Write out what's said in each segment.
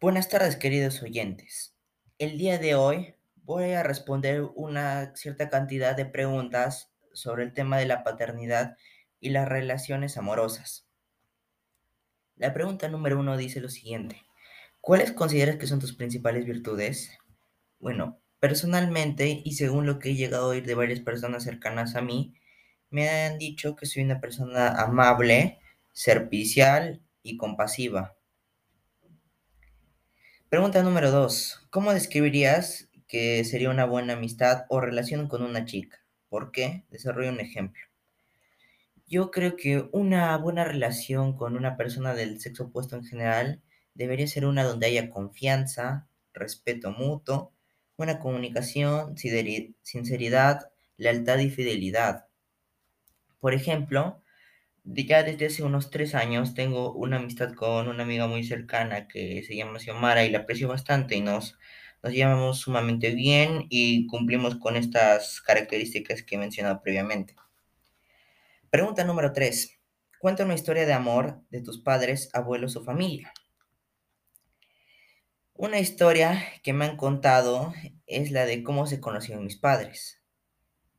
Buenas tardes, queridos oyentes. El día de hoy voy a responder una cierta cantidad de preguntas sobre el tema de la paternidad y las relaciones amorosas. La pregunta número uno dice lo siguiente. ¿Cuáles consideras que son tus principales virtudes? Bueno, personalmente y según lo que he llegado a oír de varias personas cercanas a mí, me han dicho que soy una persona amable, servicial y compasiva. Pregunta número 2. ¿Cómo describirías que sería una buena amistad o relación con una chica? ¿Por qué? Desarrollo un ejemplo. Yo creo que una buena relación con una persona del sexo opuesto en general debería ser una donde haya confianza, respeto mutuo, buena comunicación, sinceridad, lealtad y fidelidad. Por ejemplo, ya desde hace unos tres años tengo una amistad con una amiga muy cercana que se llama Xiomara y la aprecio bastante y nos, nos llevamos sumamente bien y cumplimos con estas características que he mencionado previamente. Pregunta número 3. Cuenta una historia de amor de tus padres, abuelos o familia. Una historia que me han contado es la de cómo se conocieron mis padres.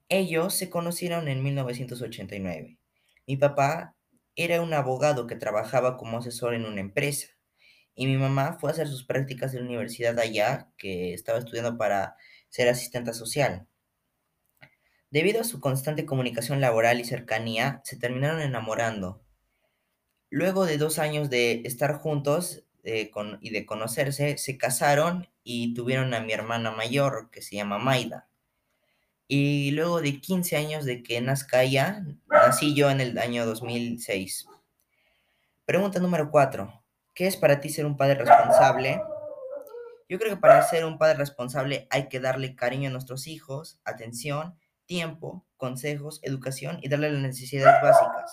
Ellos se conocieron en 1989 mi papá era un abogado que trabajaba como asesor en una empresa y mi mamá fue a hacer sus prácticas en la universidad allá, que estaba estudiando para ser asistente social. Debido a su constante comunicación laboral y cercanía, se terminaron enamorando. Luego de dos años de estar juntos eh, y de conocerse, se casaron y tuvieron a mi hermana mayor, que se llama Maida. Y luego de 15 años de que nazca ella, nací yo en el año 2006. Pregunta número 4. ¿Qué es para ti ser un padre responsable? Yo creo que para ser un padre responsable hay que darle cariño a nuestros hijos, atención, tiempo, consejos, educación y darle las necesidades básicas.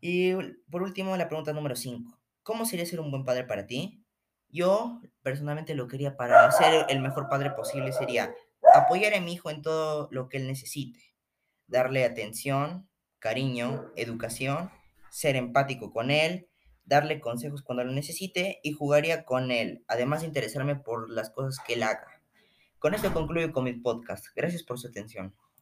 Y por último, la pregunta número 5. ¿Cómo sería ser un buen padre para ti? Yo personalmente lo quería para ser el mejor padre posible sería apoyar a mi hijo en todo lo que él necesite, darle atención, cariño, educación, ser empático con él, darle consejos cuando lo necesite y jugaría con él, además de interesarme por las cosas que él haga. Con esto concluyo con mi podcast. Gracias por su atención.